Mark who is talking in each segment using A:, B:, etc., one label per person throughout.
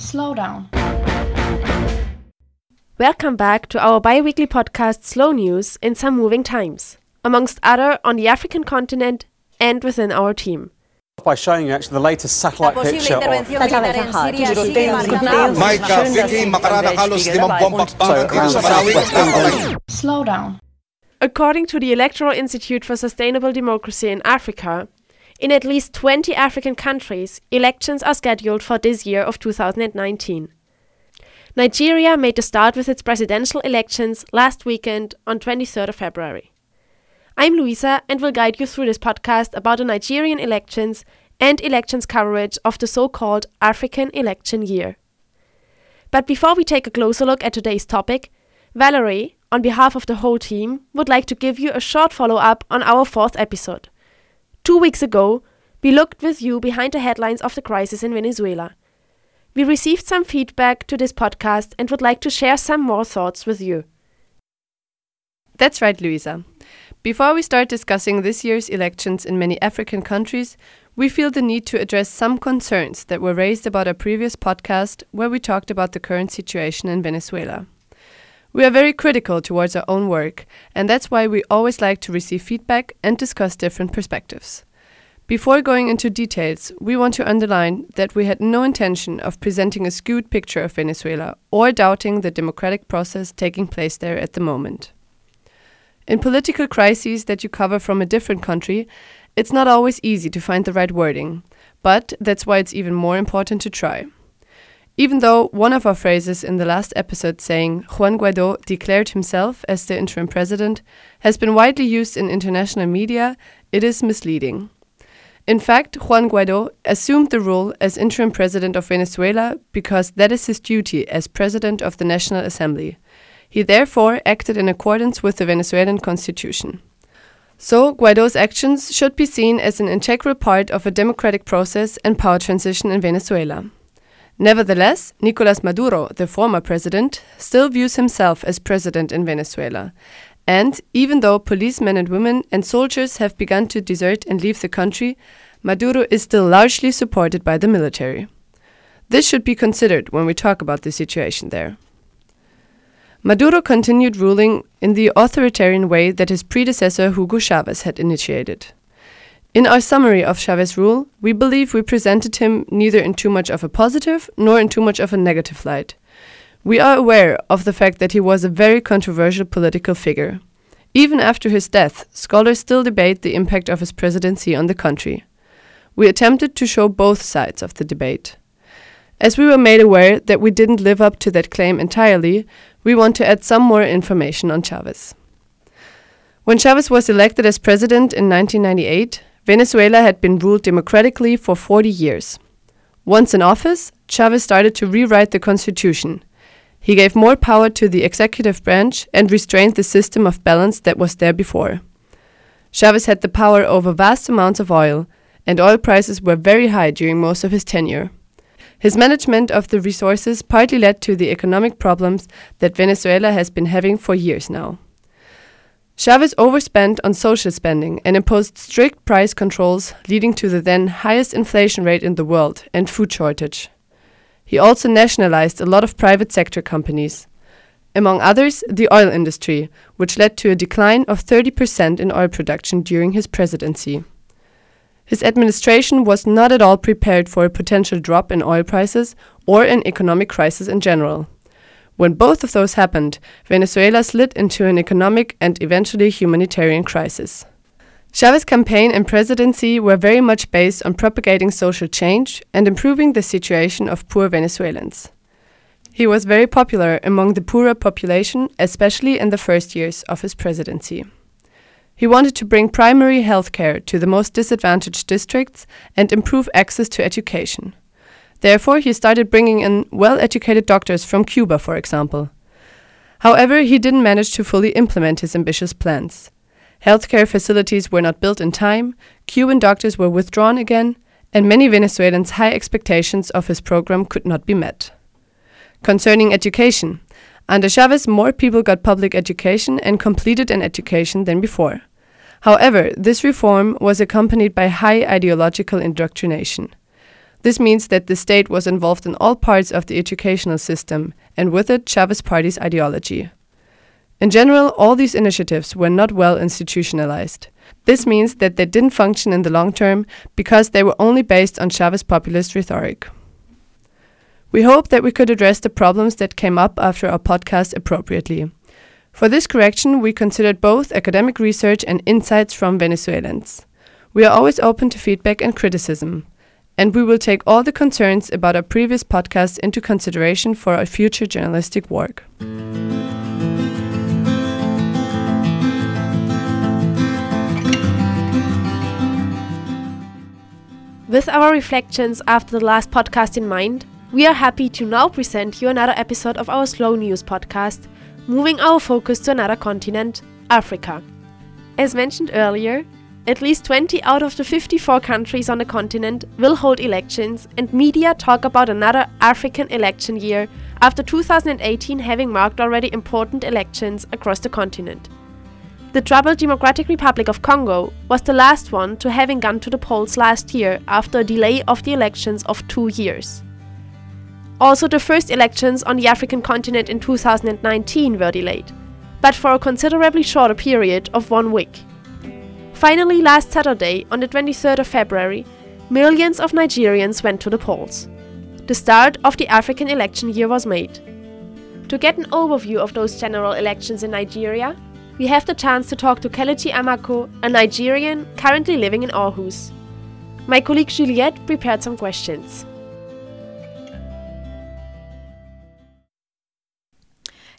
A: Slow down.
B: Welcome back to our bi weekly podcast Slow News in Some Moving Times, amongst other on the African continent and within our team.
C: by showing you actually the latest satellite picture of
D: Micah, Vicky, makarada halos limang bombak
C: so
D: bang
C: around
D: sa Malawi.
C: southwestern
A: Slow down.
B: According to the Electoral Institute for Sustainable Democracy in Africa, in at least 20 African countries, elections are scheduled for this year of 2019. Nigeria made a start with its presidential elections last weekend on 23rd of February. I'm Luisa and will guide you through this podcast about the Nigerian elections and elections coverage of the so called African election year. But before we take a closer look at today's topic, Valerie, on behalf of the whole team, would like to give you a short follow up on our fourth episode. Two weeks ago, we looked with you behind the headlines of the crisis in Venezuela. We received some feedback to this podcast and would like to share some more thoughts with you.
E: That's right, Luisa. Before we start discussing this year's elections in many African countries, we feel the need to address some concerns that were raised about our previous podcast where we talked about the current situation in Venezuela. We are very critical towards our own work, and that's why we always like to receive feedback and discuss different perspectives. Before going into details, we want to underline that we had no intention of presenting a skewed picture of Venezuela or doubting the democratic process taking place there at the moment. In political crises that you cover from a different country, it's not always easy to find the right wording, but that's why it's even more important to try. Even though one of our phrases in the last episode saying Juan Guaido declared himself as the interim president has been widely used in international media, it is misleading. In fact, Juan Guaido assumed the role as interim president of Venezuela because that is his duty as president of the National Assembly. He therefore acted in accordance with the Venezuelan constitution. So, Guaido's actions should be seen as an integral part of a democratic process and power transition in Venezuela. Nevertheless, Nicolas Maduro, the former president, still views himself as president in Venezuela. And even though policemen and women and soldiers have begun to desert and leave the country, Maduro is still largely supported by the military. This should be considered when we talk about the situation there. Maduro continued ruling in the authoritarian way that his predecessor Hugo Chavez had initiated. In our summary of Chavez's rule, we believe we presented him neither in too much of a positive nor in too much of a negative light. We are aware of the fact that he was a very controversial political figure. Even after his death, scholars still debate the impact of his presidency on the country. We attempted to show both sides of the debate. As we were made aware that we didn't live up to that claim entirely, we want to add some more information on Chavez. When Chavez was elected as president in 1998, Venezuela had been ruled democratically for 40 years. Once in office, Chavez started to rewrite the constitution. He gave more power to the executive branch and restrained the system of balance that was there before. Chavez had the power over vast amounts of oil, and oil prices were very high during most of his tenure. His management of the resources partly led to the economic problems that Venezuela has been having for years now. Chavez overspent on social spending and imposed strict price controls, leading to the then highest inflation rate in the world and food shortage. He also nationalized a lot of private sector companies, among others, the oil industry, which led to a decline of 30% in oil production during his presidency. His administration was not at all prepared for a potential drop in oil prices or an economic crisis in general. When both of those happened, Venezuela slid into an economic and eventually humanitarian crisis. Chavez's campaign and presidency were very much based on propagating social change and improving the situation of poor Venezuelans. He was very popular among the poorer population, especially in the first years of his presidency. He wanted to bring primary health care to the most disadvantaged districts and improve access to education. Therefore, he started bringing in well educated doctors from Cuba, for example. However, he didn't manage to fully implement his ambitious plans. Healthcare facilities were not built in time, Cuban doctors were withdrawn again, and many Venezuelans' high expectations of his program could not be met. Concerning education, under Chavez, more people got public education and completed an education than before. However, this reform was accompanied by high ideological indoctrination. This means that the state was involved in all parts of the educational system, and with it, Chavez Party's ideology. In general, all these initiatives were not well institutionalized. This means that they didn't function in the long term because they were only based on Chavez populist rhetoric. We hope that we could address the problems that came up after our podcast appropriately. For this correction, we considered both academic research and insights from Venezuelans. We are always open to feedback and criticism, and we will take all the concerns about our previous podcast into consideration for our future journalistic work.
B: With our reflections after the last podcast in mind, we are happy to now present you another episode of our Slow News podcast, moving our focus to another continent, Africa. As mentioned earlier, at least 20 out of the 54 countries on the continent will hold elections, and media talk about another African election year after 2018 having marked already important elections across the continent. The troubled Democratic Republic of Congo was the last one to having gone to the polls last year after a delay of the elections of two years. Also, the first elections on the African continent in 2019 were delayed, but for a considerably shorter period of one week. Finally, last Saturday, on the 23rd of February, millions of Nigerians went to the polls. The start of the African election year was made. To get an overview of those general elections in Nigeria, we have the chance to talk to Kelechi Amako, a Nigerian currently living in Aarhus. My colleague Juliette prepared some questions.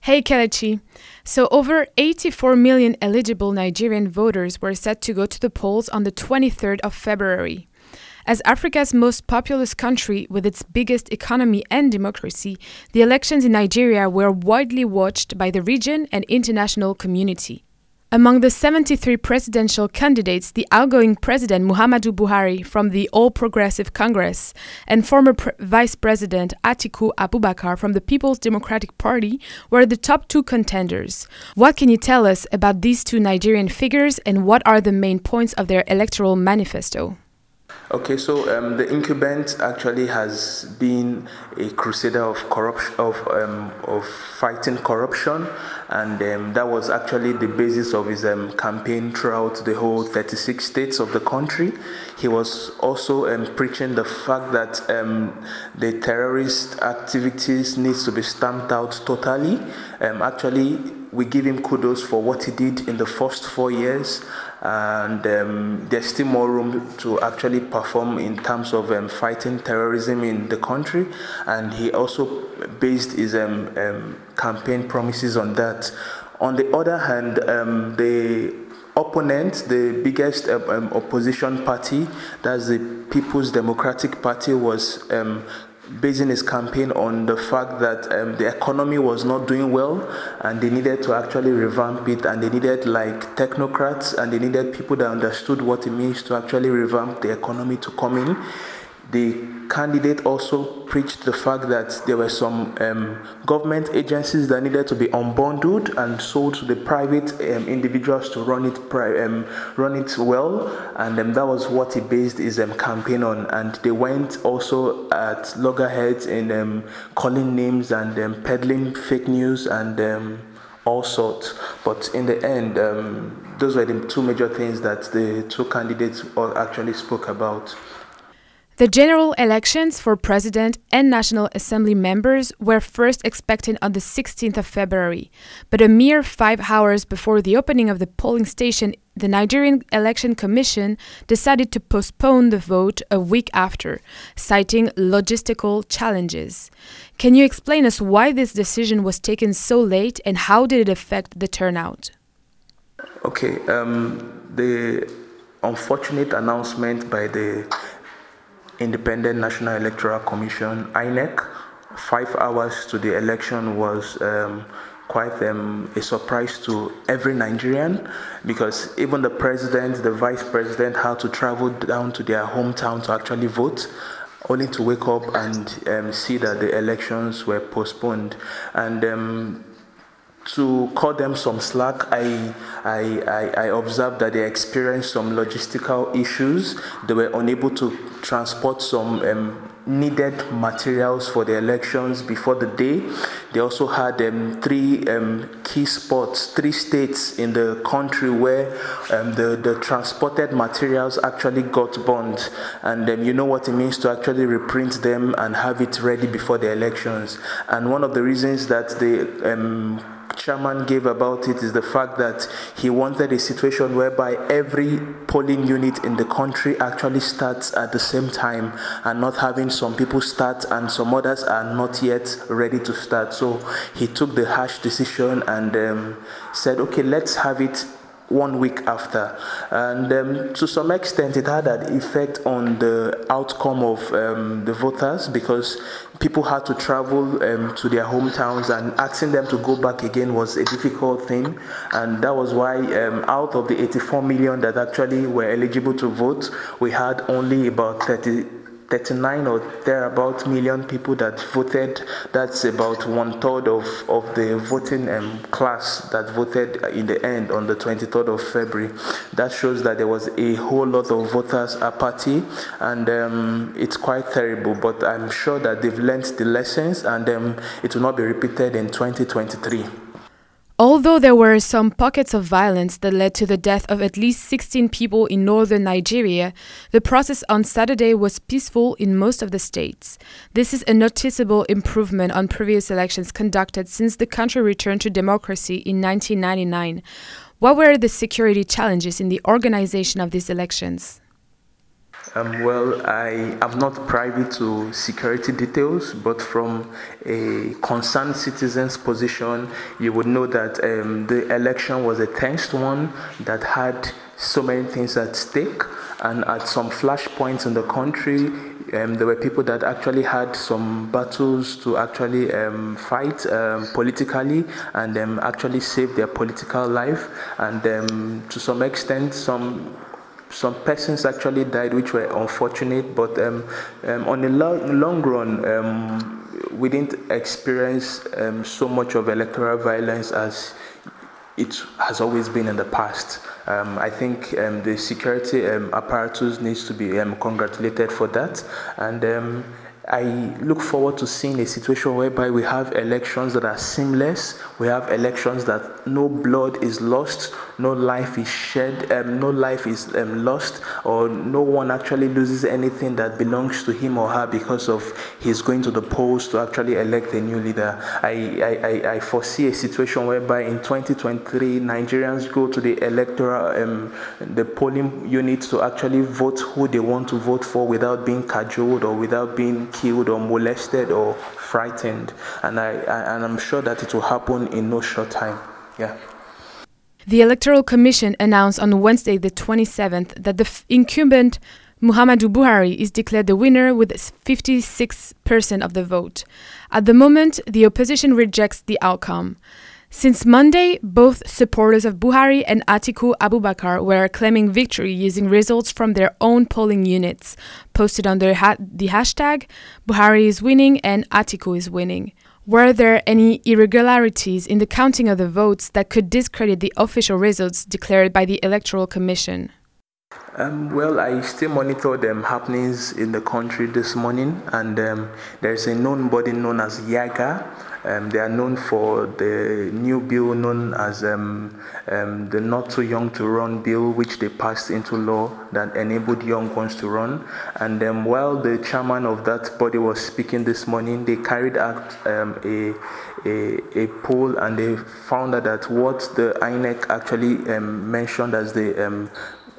A: Hey Kelechi. So, over 84 million eligible Nigerian voters were set to go to the polls on the 23rd of February. As Africa's most populous country with its biggest economy and democracy, the elections in Nigeria were widely watched by the region and international community. Among the 73 presidential candidates, the outgoing president Muhammadu Buhari from the All Progressive Congress and former pre- vice president Atiku Abubakar from the People's Democratic Party were the top two contenders. What can you tell us about these two Nigerian figures and what are the main points of their electoral manifesto?
F: Okay, so um, the incumbent actually has been a crusader of corruption, of um, of fighting corruption, and um, that was actually the basis of his um, campaign throughout the whole 36 states of the country. He was also um, preaching the fact that um, the terrorist activities needs to be stamped out totally. actually, we give him kudos for what he did in the first four years and um, there's still more room to actually perform in terms of um, fighting terrorism in the country. And he also based his um, um campaign promises on that. On the other hand, um, the opponent, the biggest um, opposition party, that's the People's Democratic Party, was basing his campaign on the fact that um, the economy was not doing well and they needed to actually revamp it and they needed like technocrats and they needed people that understood what it means to actually revamp the economy to come in the candidate also preached the fact that there were some um, government agencies that needed to be unbundled and sold to the private um, individuals to run it um, run it well, and um, that was what he based his um, campaign on. And they went also at loggerheads in um, calling names and peddling fake news and all sorts. But in the end, those were the two major things that the two candidates all actually spoke about.
A: The general elections for president and National Assembly members were first expected on the 16th of February, but a mere five hours before the opening of the polling station, the Nigerian Election Commission decided to postpone the vote a week after, citing logistical challenges. Can you explain us why this decision was taken so late and how did it affect the turnout?
F: Okay, um, the unfortunate announcement by the Independent National Electoral Commission, INEC, five hours to the election was um, quite um, a surprise to every Nigerian because even the president, the vice president had to travel down to their hometown to actually vote only to wake up and um, see that the elections were postponed. And um, to cut them some slack, I, I, I, I, observed that they experienced some logistical issues. They were unable to transport some um, needed materials for the elections before the day. They also had um, three um, key spots, three states in the country where um, the, the transported materials actually got burned. And um, you know what it means to actually reprint them and have it ready before the elections. And one of the reasons that they um, chairman gave about it is the fact that he wanted a situation whereby every polling unit in the country actually starts at the same time and not having some people start and some others are not yet ready to start. So he took the harsh decision and um, said, okay, let's have it one week after. And um, to some extent, it had an effect on the outcome of um, the voters because people had to travel um, to their hometowns and asking them to go back again was a difficult thing. And that was why, um, out of the 84 million that actually were eligible to vote, we had only about 30 39 or thereabout million people that voted. That's about one third of, of the voting um, class that voted in the end on the 23rd of February. That shows that there was a whole lot of voters apathy, and um, it's quite terrible. But I'm sure that they've learned the lessons, and um, it will not be repeated in 2023.
A: Although there were some pockets of violence that led to the death of at least 16 people in northern Nigeria, the process on Saturday was peaceful in most of the states. This is a noticeable improvement on previous elections conducted since the country returned to democracy in 1999. What were the security challenges in the organization of these elections?
F: Um, well, I am not privy to security details, but from a concerned citizen's position, you would know that um, the election was a tense one that had so many things at stake. And at some flashpoints in the country, um, there were people that actually had some battles to actually um, fight um, politically and um, actually save their political life. And um, to some extent, some some persons actually died, which were unfortunate. But um, um, on the long, long run, um, we didn't experience um, so much of electoral violence as it has always been in the past. Um, I think um, the security apparatus needs to be congratulated for that, and I look forward to seeing a situation whereby we have elections that are seamless, we have elections that no blood is lost, no life is shed, um, no life is um, lost, or no one actually loses anything that belongs to him or her because of his going to the polls to actually elect a new leader. I, I, I foresee a situation whereby in 2023, Nigerians go to the electoral, um, the polling units to actually vote who they want to vote for without being cajoled or without being killed or molested or frightened. And, I, I, and I'm sure that it will happen in no short time. Yeah.
A: The Electoral Commission announced on Wednesday, the 27th, that the f- incumbent Muhammadu Buhari is declared the winner with 56% of the vote. At the moment, the opposition rejects the outcome. Since Monday, both supporters of Buhari and Atiku Abubakar were claiming victory using results from their own polling units, posted under ha- the hashtag Buhari is winning and Atiku is winning. Were there any irregularities in the counting of the votes that could discredit the official results declared by the Electoral Commission?
F: Um, well, I still monitor the happenings in the country this morning, and um, there's a known body known as YIAGA um, they are known for the new bill known as um, um, the Not Too Young to Run bill, which they passed into law that enabled young ones to run. And um, while the chairman of that body was speaking this morning, they carried out um, a, a, a, poll and they found out that what the INEC actually um, mentioned as the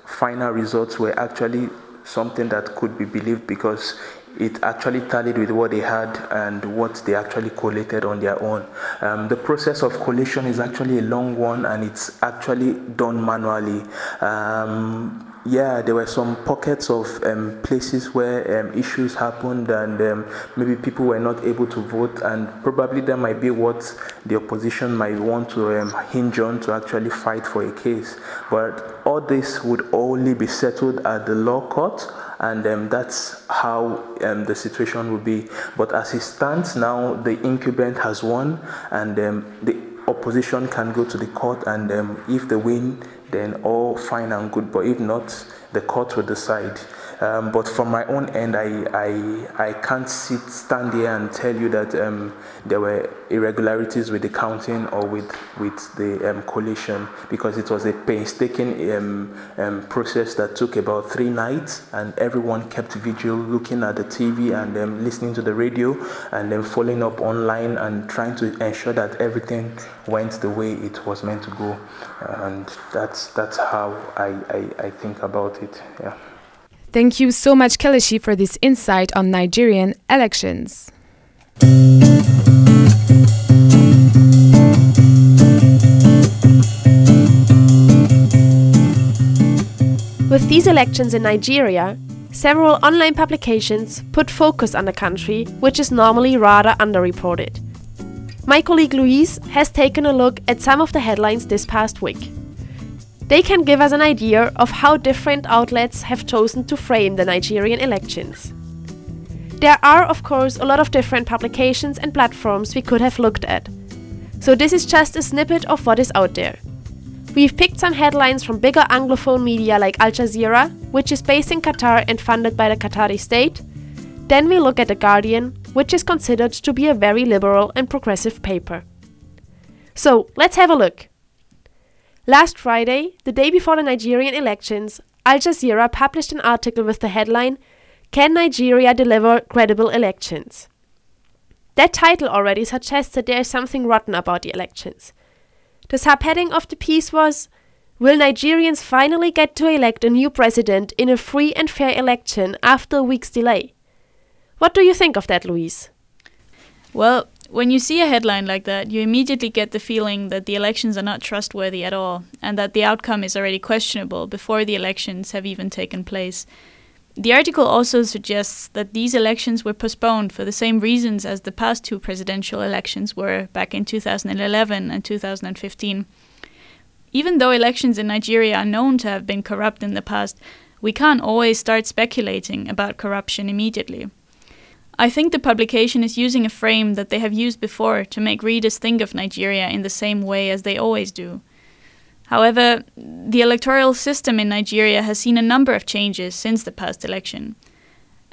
F: final results were actually something that could be believed because it actually tallied with what they had and what they actually collated on their own. Um, the process of collation is actually a long one and it's actually done manually. Um, yeah, there were some pockets of um, places where um, issues happened and um, maybe people were not able to vote, and probably that might be what the opposition might want to um, hinge on to actually fight for a case. But all this would only be settled at the law court and um, that's how um, the situation would be. But as it stands now, the incumbent has won, and the opposition can go to the court, and if they win, then all fine and good. But if not, the court will decide. Um, but from my own end, I, I, I can't sit, stand here and tell you that um, there were irregularities with the counting or with, with the um, collation because it was a painstaking um, um, process that took about three nights and everyone kept vigil looking at the TV and um, listening to the radio and then following up online and trying to ensure that everything went the way it was meant to go. And that's, that's how I, I, I think about it. Yeah.
A: Thank you so much, Kelechi, for this insight on Nigerian elections.
B: With these elections in Nigeria, several online publications put focus on the country, which is normally rather underreported. My colleague Louise has taken a look at some of the headlines this past week. They can give us an idea of how different outlets have chosen to frame the Nigerian elections. There are, of course, a lot of different publications and platforms we could have looked at. So, this is just a snippet of what is out there. We've picked some headlines from bigger Anglophone media like Al Jazeera, which is based in Qatar and funded by the Qatari state. Then we look at The Guardian, which is considered to be a very liberal and progressive paper. So, let's have a look. Last Friday, the day before the Nigerian elections, Al Jazeera published an article with the headline Can Nigeria Deliver Credible Elections? That title already suggests that there is something rotten about the elections. The subheading of the piece was Will Nigerians finally get to elect a new president in a free and fair election after a week's delay? What do you think of that, Louise?
G: Well, when you see a headline like that, you immediately get the feeling that the elections are not trustworthy at all, and that the outcome is already questionable before the elections have even taken place. The article also suggests that these elections were postponed for the same reasons as the past two presidential elections were back in 2011 and 2015. Even though elections in Nigeria are known to have been corrupt in the past, we can't always start speculating about corruption immediately. I think the publication is using a frame that they have used before to make readers think of Nigeria in the same way as they always do. However, the electoral system in Nigeria has seen a number of changes since the past election.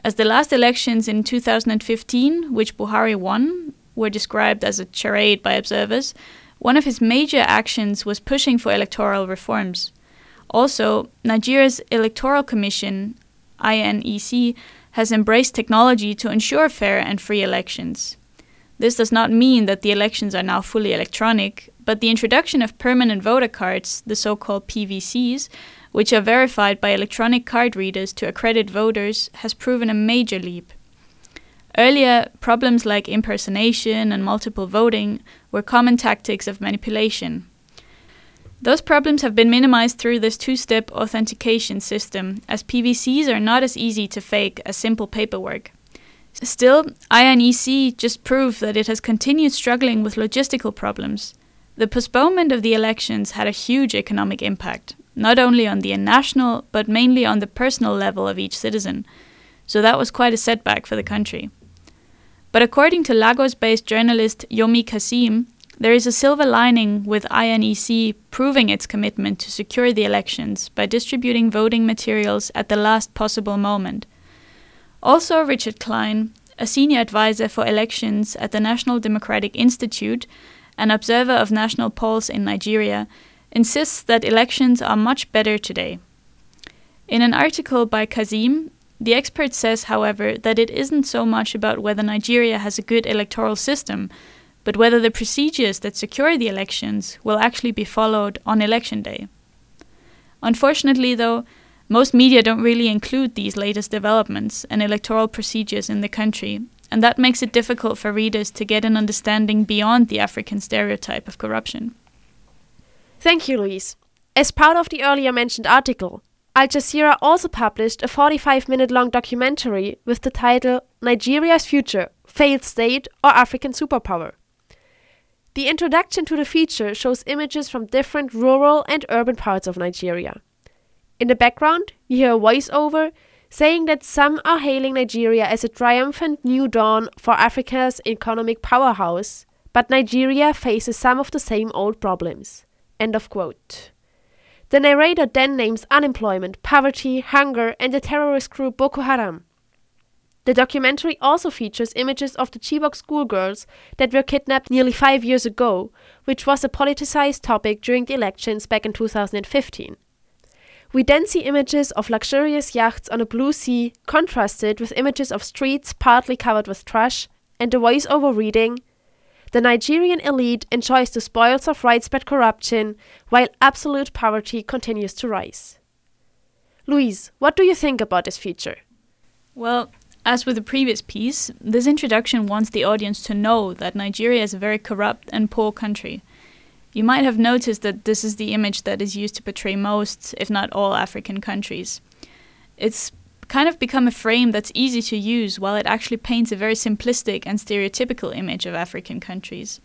G: As the last elections in 2015, which Buhari won, were described as a charade by observers, one of his major actions was pushing for electoral reforms. Also, Nigeria's Electoral Commission, INEC, has embraced technology to ensure fair and free elections. This does not mean that the elections are now fully electronic, but the introduction of permanent voter cards, the so called PVCs, which are verified by electronic card readers to accredit voters, has proven a major leap. Earlier, problems like impersonation and multiple voting were common tactics of manipulation. Those problems have been minimized through this two step authentication system, as PVCs are not as easy to fake as simple paperwork. Still, INEC just proved that it has continued struggling with logistical problems. The postponement of the elections had a huge economic impact, not only on the national, but mainly on the personal level of each citizen. So that was quite a setback for the country. But according to Lagos based journalist Yomi Kazeem, there is a silver lining with INEC proving its commitment to secure the elections by distributing voting materials at the last possible moment. Also, Richard Klein, a senior advisor for elections at the National Democratic Institute, an observer of national polls in Nigeria, insists that elections are much better today. In an article by Kazeem, the expert says, however, that it isn't so much about whether Nigeria has a good electoral system but whether the procedures that secure the elections will actually be followed on election day. Unfortunately, though, most media don't really include these latest developments and electoral procedures in the country, and that makes it difficult for readers to get an understanding beyond the African stereotype of corruption.
B: Thank you, Louise. As part of the earlier mentioned article, Al Jazeera also published a 45 minute long documentary with the title Nigeria's Future Failed State or African Superpower. The introduction to the feature shows images from different rural and urban parts of Nigeria. In the background, you hear a voiceover saying that some are hailing Nigeria as a triumphant new dawn for Africa's economic powerhouse, but Nigeria faces some of the same old problems. End of quote. The narrator then names unemployment, poverty, hunger, and the terrorist group Boko Haram. The documentary also features images of the Chibok schoolgirls that were kidnapped nearly five years ago, which was a politicized topic during the elections back in 2015. We then see images of luxurious yachts on a blue sea, contrasted with images of streets partly covered with trash, and a voiceover reading The Nigerian elite enjoys the spoils of widespread corruption, while absolute poverty continues to rise. Louise, what do you think about this feature?
G: Well, as with the previous piece, this introduction wants the audience to know that Nigeria is a very corrupt and poor country. You might have noticed that this is the image that is used to portray most, if not all, African countries. It's kind of become a frame that's easy to use while it actually paints a very simplistic and stereotypical image of African countries.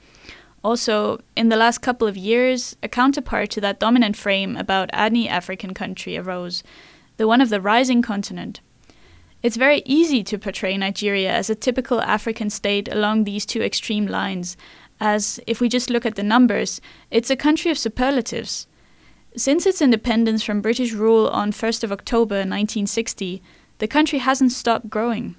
G: Also, in the last couple of years, a counterpart to that dominant frame about any African country arose, the one of the rising continent. It's very easy to portray Nigeria as a typical African state along these two extreme lines, as, if we just look at the numbers, it's a country of superlatives. Since its independence from British rule on 1st of October 1960, the country hasn't stopped growing.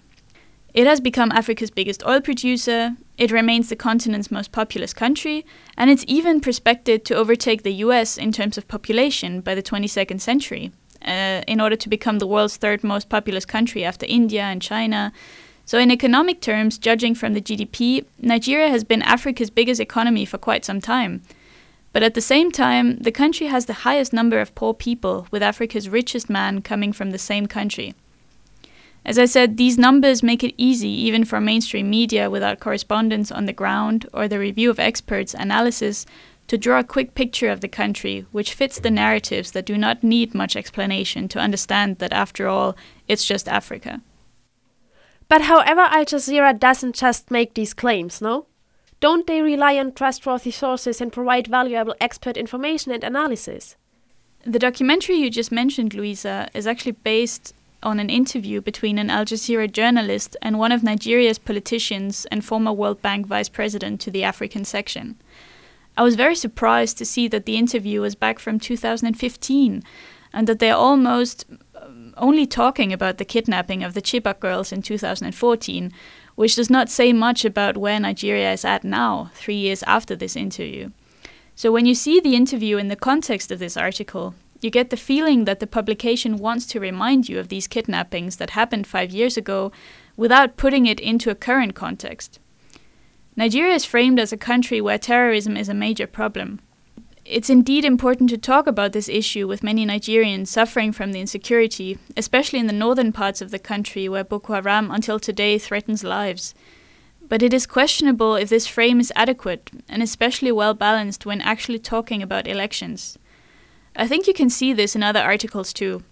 G: It has become Africa's biggest oil producer, it remains the continent's most populous country, and it's even prospected to overtake the US in terms of population by the 22nd century, uh, in order to become the world's third most populous country after India and China, so, in economic terms, judging from the GDP, Nigeria has been Africa's biggest economy for quite some time. But at the same time, the country has the highest number of poor people, with Africa's richest man coming from the same country. As I said, these numbers make it easy, even for mainstream media without correspondence on the ground or the review of experts' analysis, to draw a quick picture of the country, which fits the narratives that do not need much explanation to understand that, after all, it's just Africa.
B: But however, Al Jazeera doesn't just make these claims, no? Don't they rely on trustworthy sources and provide valuable expert information and analysis?
G: The documentary you just mentioned, Louisa, is actually based on an interview between an Al Jazeera journalist and one of Nigeria's politicians and former World Bank vice president to the African section. I was very surprised to see that the interview was back from 2015 and that they're almost um, only talking about the kidnapping of the Chibok girls in 2014, which does not say much about where Nigeria is at now, three years after this interview. So when you see the interview in the context of this article, you get the feeling that the publication wants to remind you of these kidnappings that happened five years ago without putting it into a current context. Nigeria is framed as a country where terrorism is a major problem, it's indeed important to talk about this issue with many Nigerians suffering from the insecurity, especially in the northern parts of the country where Boko Haram until today threatens lives. But it is questionable if this frame is adequate and especially well balanced when actually talking about elections. I think you can see this in other articles too.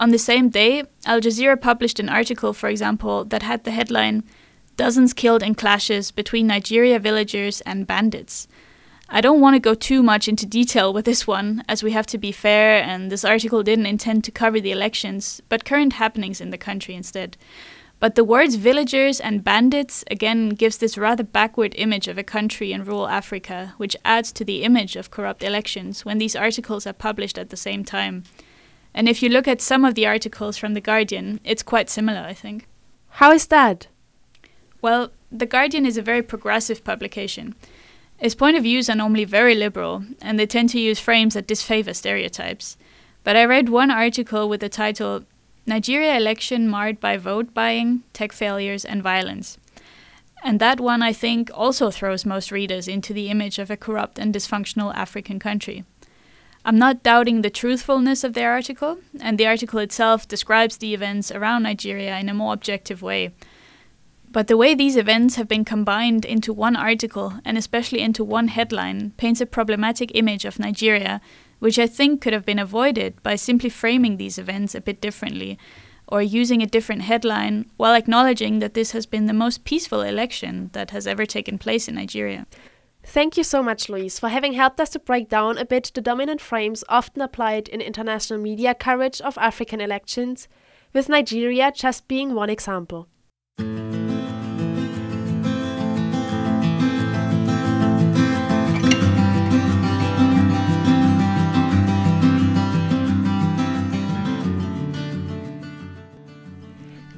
G: On the same day, Al Jazeera published an article, for example, that had the headline Dozens Killed in Clashes Between Nigeria Villagers and Bandits I don't want to go too much into detail with this one, as we have to be fair, and this article didn't intend to cover the elections, but current happenings in the country instead. But the words villagers and bandits again gives this rather backward image of a country in rural Africa, which adds to the image of corrupt elections when these articles are published at the same time. And if you look at some of the articles from The Guardian, it's quite similar, I think.
B: How is that?
G: Well, The Guardian is a very progressive publication. Its point of views are normally very liberal, and they tend to use frames that disfavor stereotypes. But I read one article with the title Nigeria Election Marred by Vote Buying, Tech Failures, and Violence. And that one, I think, also throws most readers into the image of a corrupt and dysfunctional African country. I'm not doubting the truthfulness of their article, and the article itself describes the events around Nigeria in a more objective way, but the way these events have been combined into one article, and especially into one headline, paints a problematic image of Nigeria, which I think could have been avoided by simply framing these events a bit differently, or using a different headline, while acknowledging that this has been the most peaceful election that has ever taken place in Nigeria.
B: Thank you so much, Louise, for having helped us to break down a bit the dominant frames often applied in international media coverage of African elections, with Nigeria just being one example.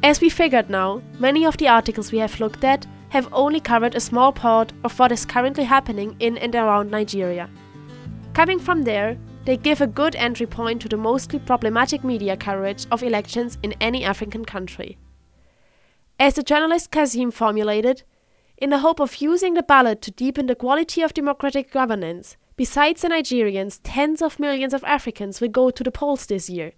B: As we figured now, many of the articles we have looked at have only covered a small part of what is currently happening in and around Nigeria. Coming from there, they give a good entry point to the mostly problematic media coverage of elections in any African country. As the journalist Kazeem formulated, in the hope of using the ballot to deepen the quality of democratic governance, besides the Nigerians, tens of millions of Africans will go to the polls this year.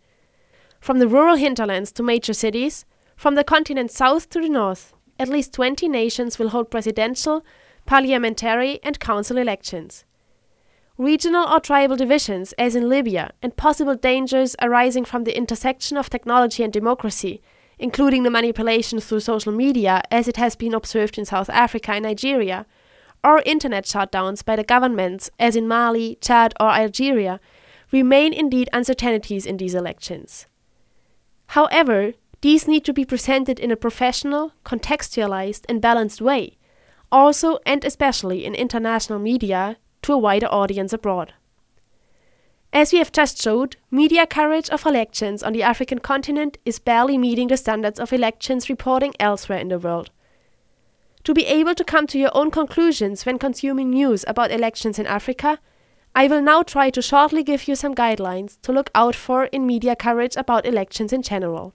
B: From the rural hinterlands to major cities, from the continent south to the north, at least 20 nations will hold presidential, parliamentary, and council elections. Regional or tribal divisions, as in Libya, and possible dangers arising from the intersection of technology and democracy including the manipulation through social media, as it has been observed in South Africa and Nigeria, or internet shutdowns by the governments, as in Mali, Chad, or Algeria, remain indeed uncertainties in these elections. However, these need to be presented in a professional, contextualized, and balanced way, also and especially in international media to a wider audience abroad. As we have just showed, media coverage of elections on the African continent is barely meeting the standards of elections reporting elsewhere in the world. To be able to come to your own conclusions when consuming news about elections in Africa, I will now try to shortly give you some guidelines to look out for in media coverage about elections in general.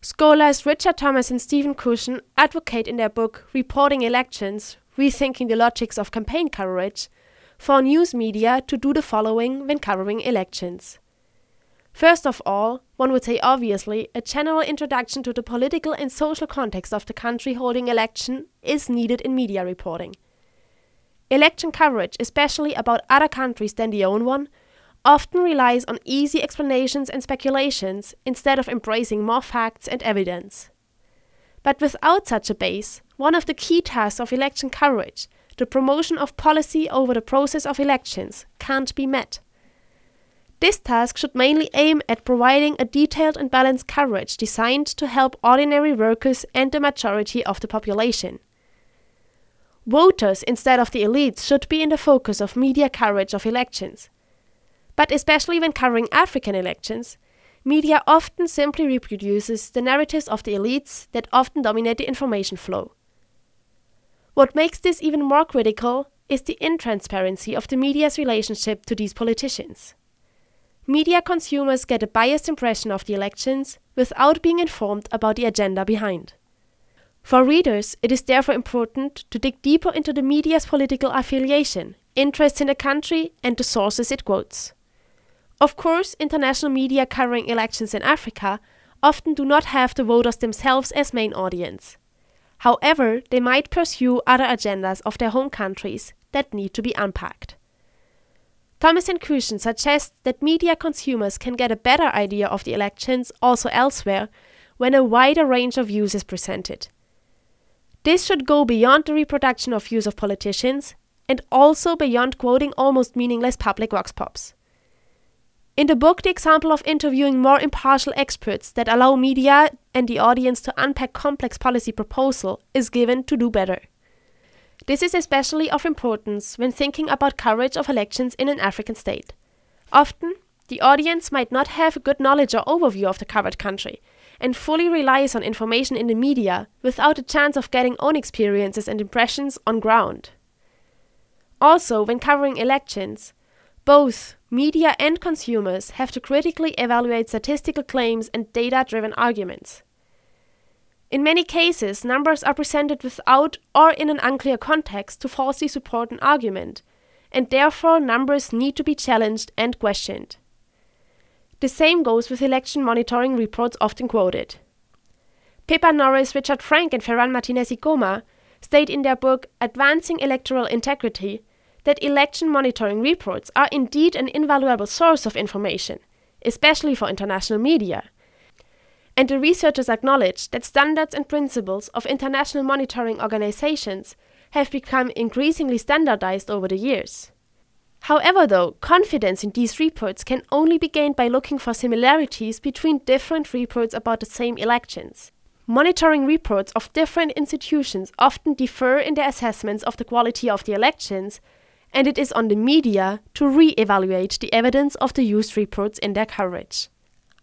B: Scholars Richard Thomas and Stephen Cushion advocate in their book Reporting Elections Rethinking the Logics of Campaign Coverage for news media to do the following when covering elections. First of all, one would say obviously, a general introduction to the political and social context of the country holding election is needed in media reporting. Election coverage, especially about other countries than the own one, often relies on easy explanations and speculations instead of embracing more facts and evidence. But without such a base, one of the key tasks of election coverage the promotion of policy over the process of elections can't be met. This task should mainly aim at providing a detailed and balanced coverage designed to help ordinary workers and the majority of the population. Voters instead of the elites should be in the focus of media coverage of elections. But especially when covering African elections, media often simply reproduces the narratives of the elites that often dominate the information flow. What makes this even more critical is the intransparency of the media's relationship to these politicians. Media consumers get a biased impression of the elections without being informed about the agenda behind. For readers, it is therefore important to dig deeper into the media's political affiliation, interest in the country, and the sources it quotes. Of course, international media covering elections in Africa often do not have the voters themselves as main audience. However, they might pursue other agendas of their home countries that need to be unpacked. Thomas and Cushion suggest that media consumers can get a better idea of the elections also elsewhere when a wider range of views is presented. This should go beyond the reproduction of views of politicians and also beyond quoting almost meaningless public vox pops. In the book, the example of interviewing more impartial experts that allow media and the audience to unpack complex policy proposal is given to do better. This is especially of importance when thinking about coverage of elections in an African state. Often, the audience might not have a good knowledge or overview of the covered country and fully relies on information in the media without a chance of getting own experiences and impressions on ground. Also, when covering elections, both media and consumers have to critically evaluate statistical claims and data driven arguments. In many cases, numbers are presented without or in an unclear context to falsely support an argument, and therefore numbers need to be challenged and questioned. The same goes with election monitoring reports often quoted. Pippa Norris, Richard Frank, and Ferran Martinez i Coma state in their book Advancing Electoral Integrity that election monitoring reports are indeed an invaluable source of information, especially for international media. And the researchers acknowledge that standards and principles of international monitoring organizations have become increasingly standardized over the years. However, though, confidence in these reports can only be gained by looking for similarities between different reports about the same elections. Monitoring reports of different institutions often differ in their assessments of the quality of the elections, and it is on the media to re evaluate the evidence of the used reports in their coverage.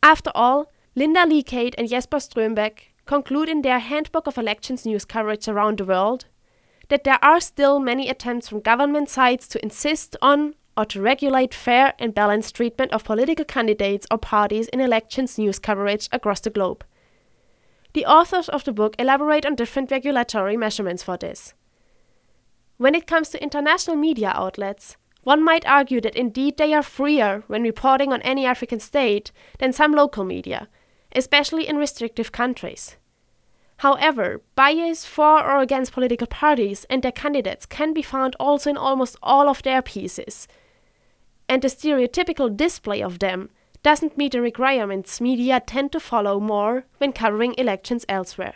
B: After all, Lynda Lee Kaid and Jesper Strömbäck conclude in their Handbook of Elections News Coverage Around the World that there are still many attempts from government sides to insist on or to regulate fair and balanced treatment of political candidates or parties in elections news coverage across the globe. The authors of the book elaborate on different regulatory measurements for this. When it comes to international media outlets, one might argue that indeed they are freer when reporting on any African state than some local media, especially in restrictive countries. However, bias for or against political parties and their candidates can be found also in almost all of their pieces. And the stereotypical display of them doesn't meet the requirements media tend to follow more when covering elections elsewhere.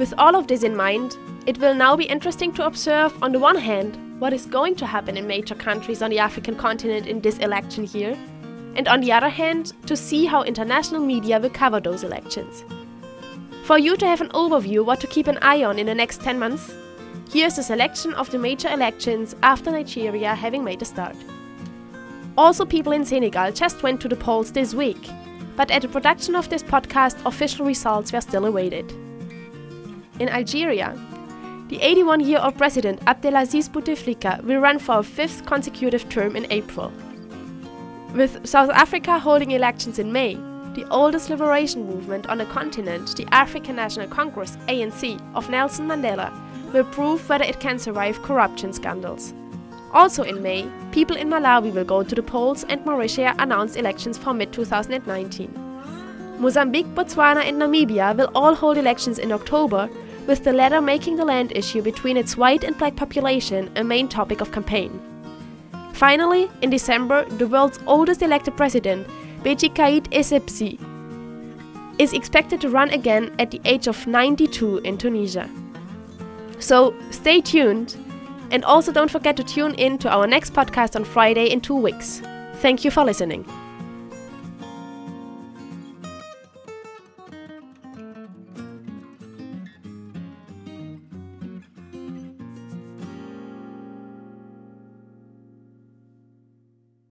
B: With all of this in mind, it will now be interesting to observe, on the one hand, what is going to happen in major countries on the African continent in this election year, and on the other hand, to see how international media will cover those elections. For you to have an overview what to keep an eye on in the next 10 months, here's a selection of the major elections after Nigeria having made a start. Also, people in Senegal just went to the polls this week, but at the production of this podcast, official results were still awaited. In Algeria, the 81 year old president Abdelaziz Bouteflika will run for a fifth consecutive term in April. With South Africa holding elections in May, the oldest liberation movement on the continent, the African National Congress ANC of Nelson Mandela, will prove whether it can survive corruption scandals. Also in May, people in Malawi will go to the polls and Mauritius announced elections for mid 2019. Mozambique, Botswana, and Namibia will all hold elections in October with the latter making the land issue between its white and black population a main topic of campaign. Finally, in December, the world's oldest elected president, Beji Caid Essebsi, is expected to run again at the age of 92 in Tunisia. So stay tuned, and also don't forget to tune in to our next podcast on Friday in two weeks. Thank you for listening.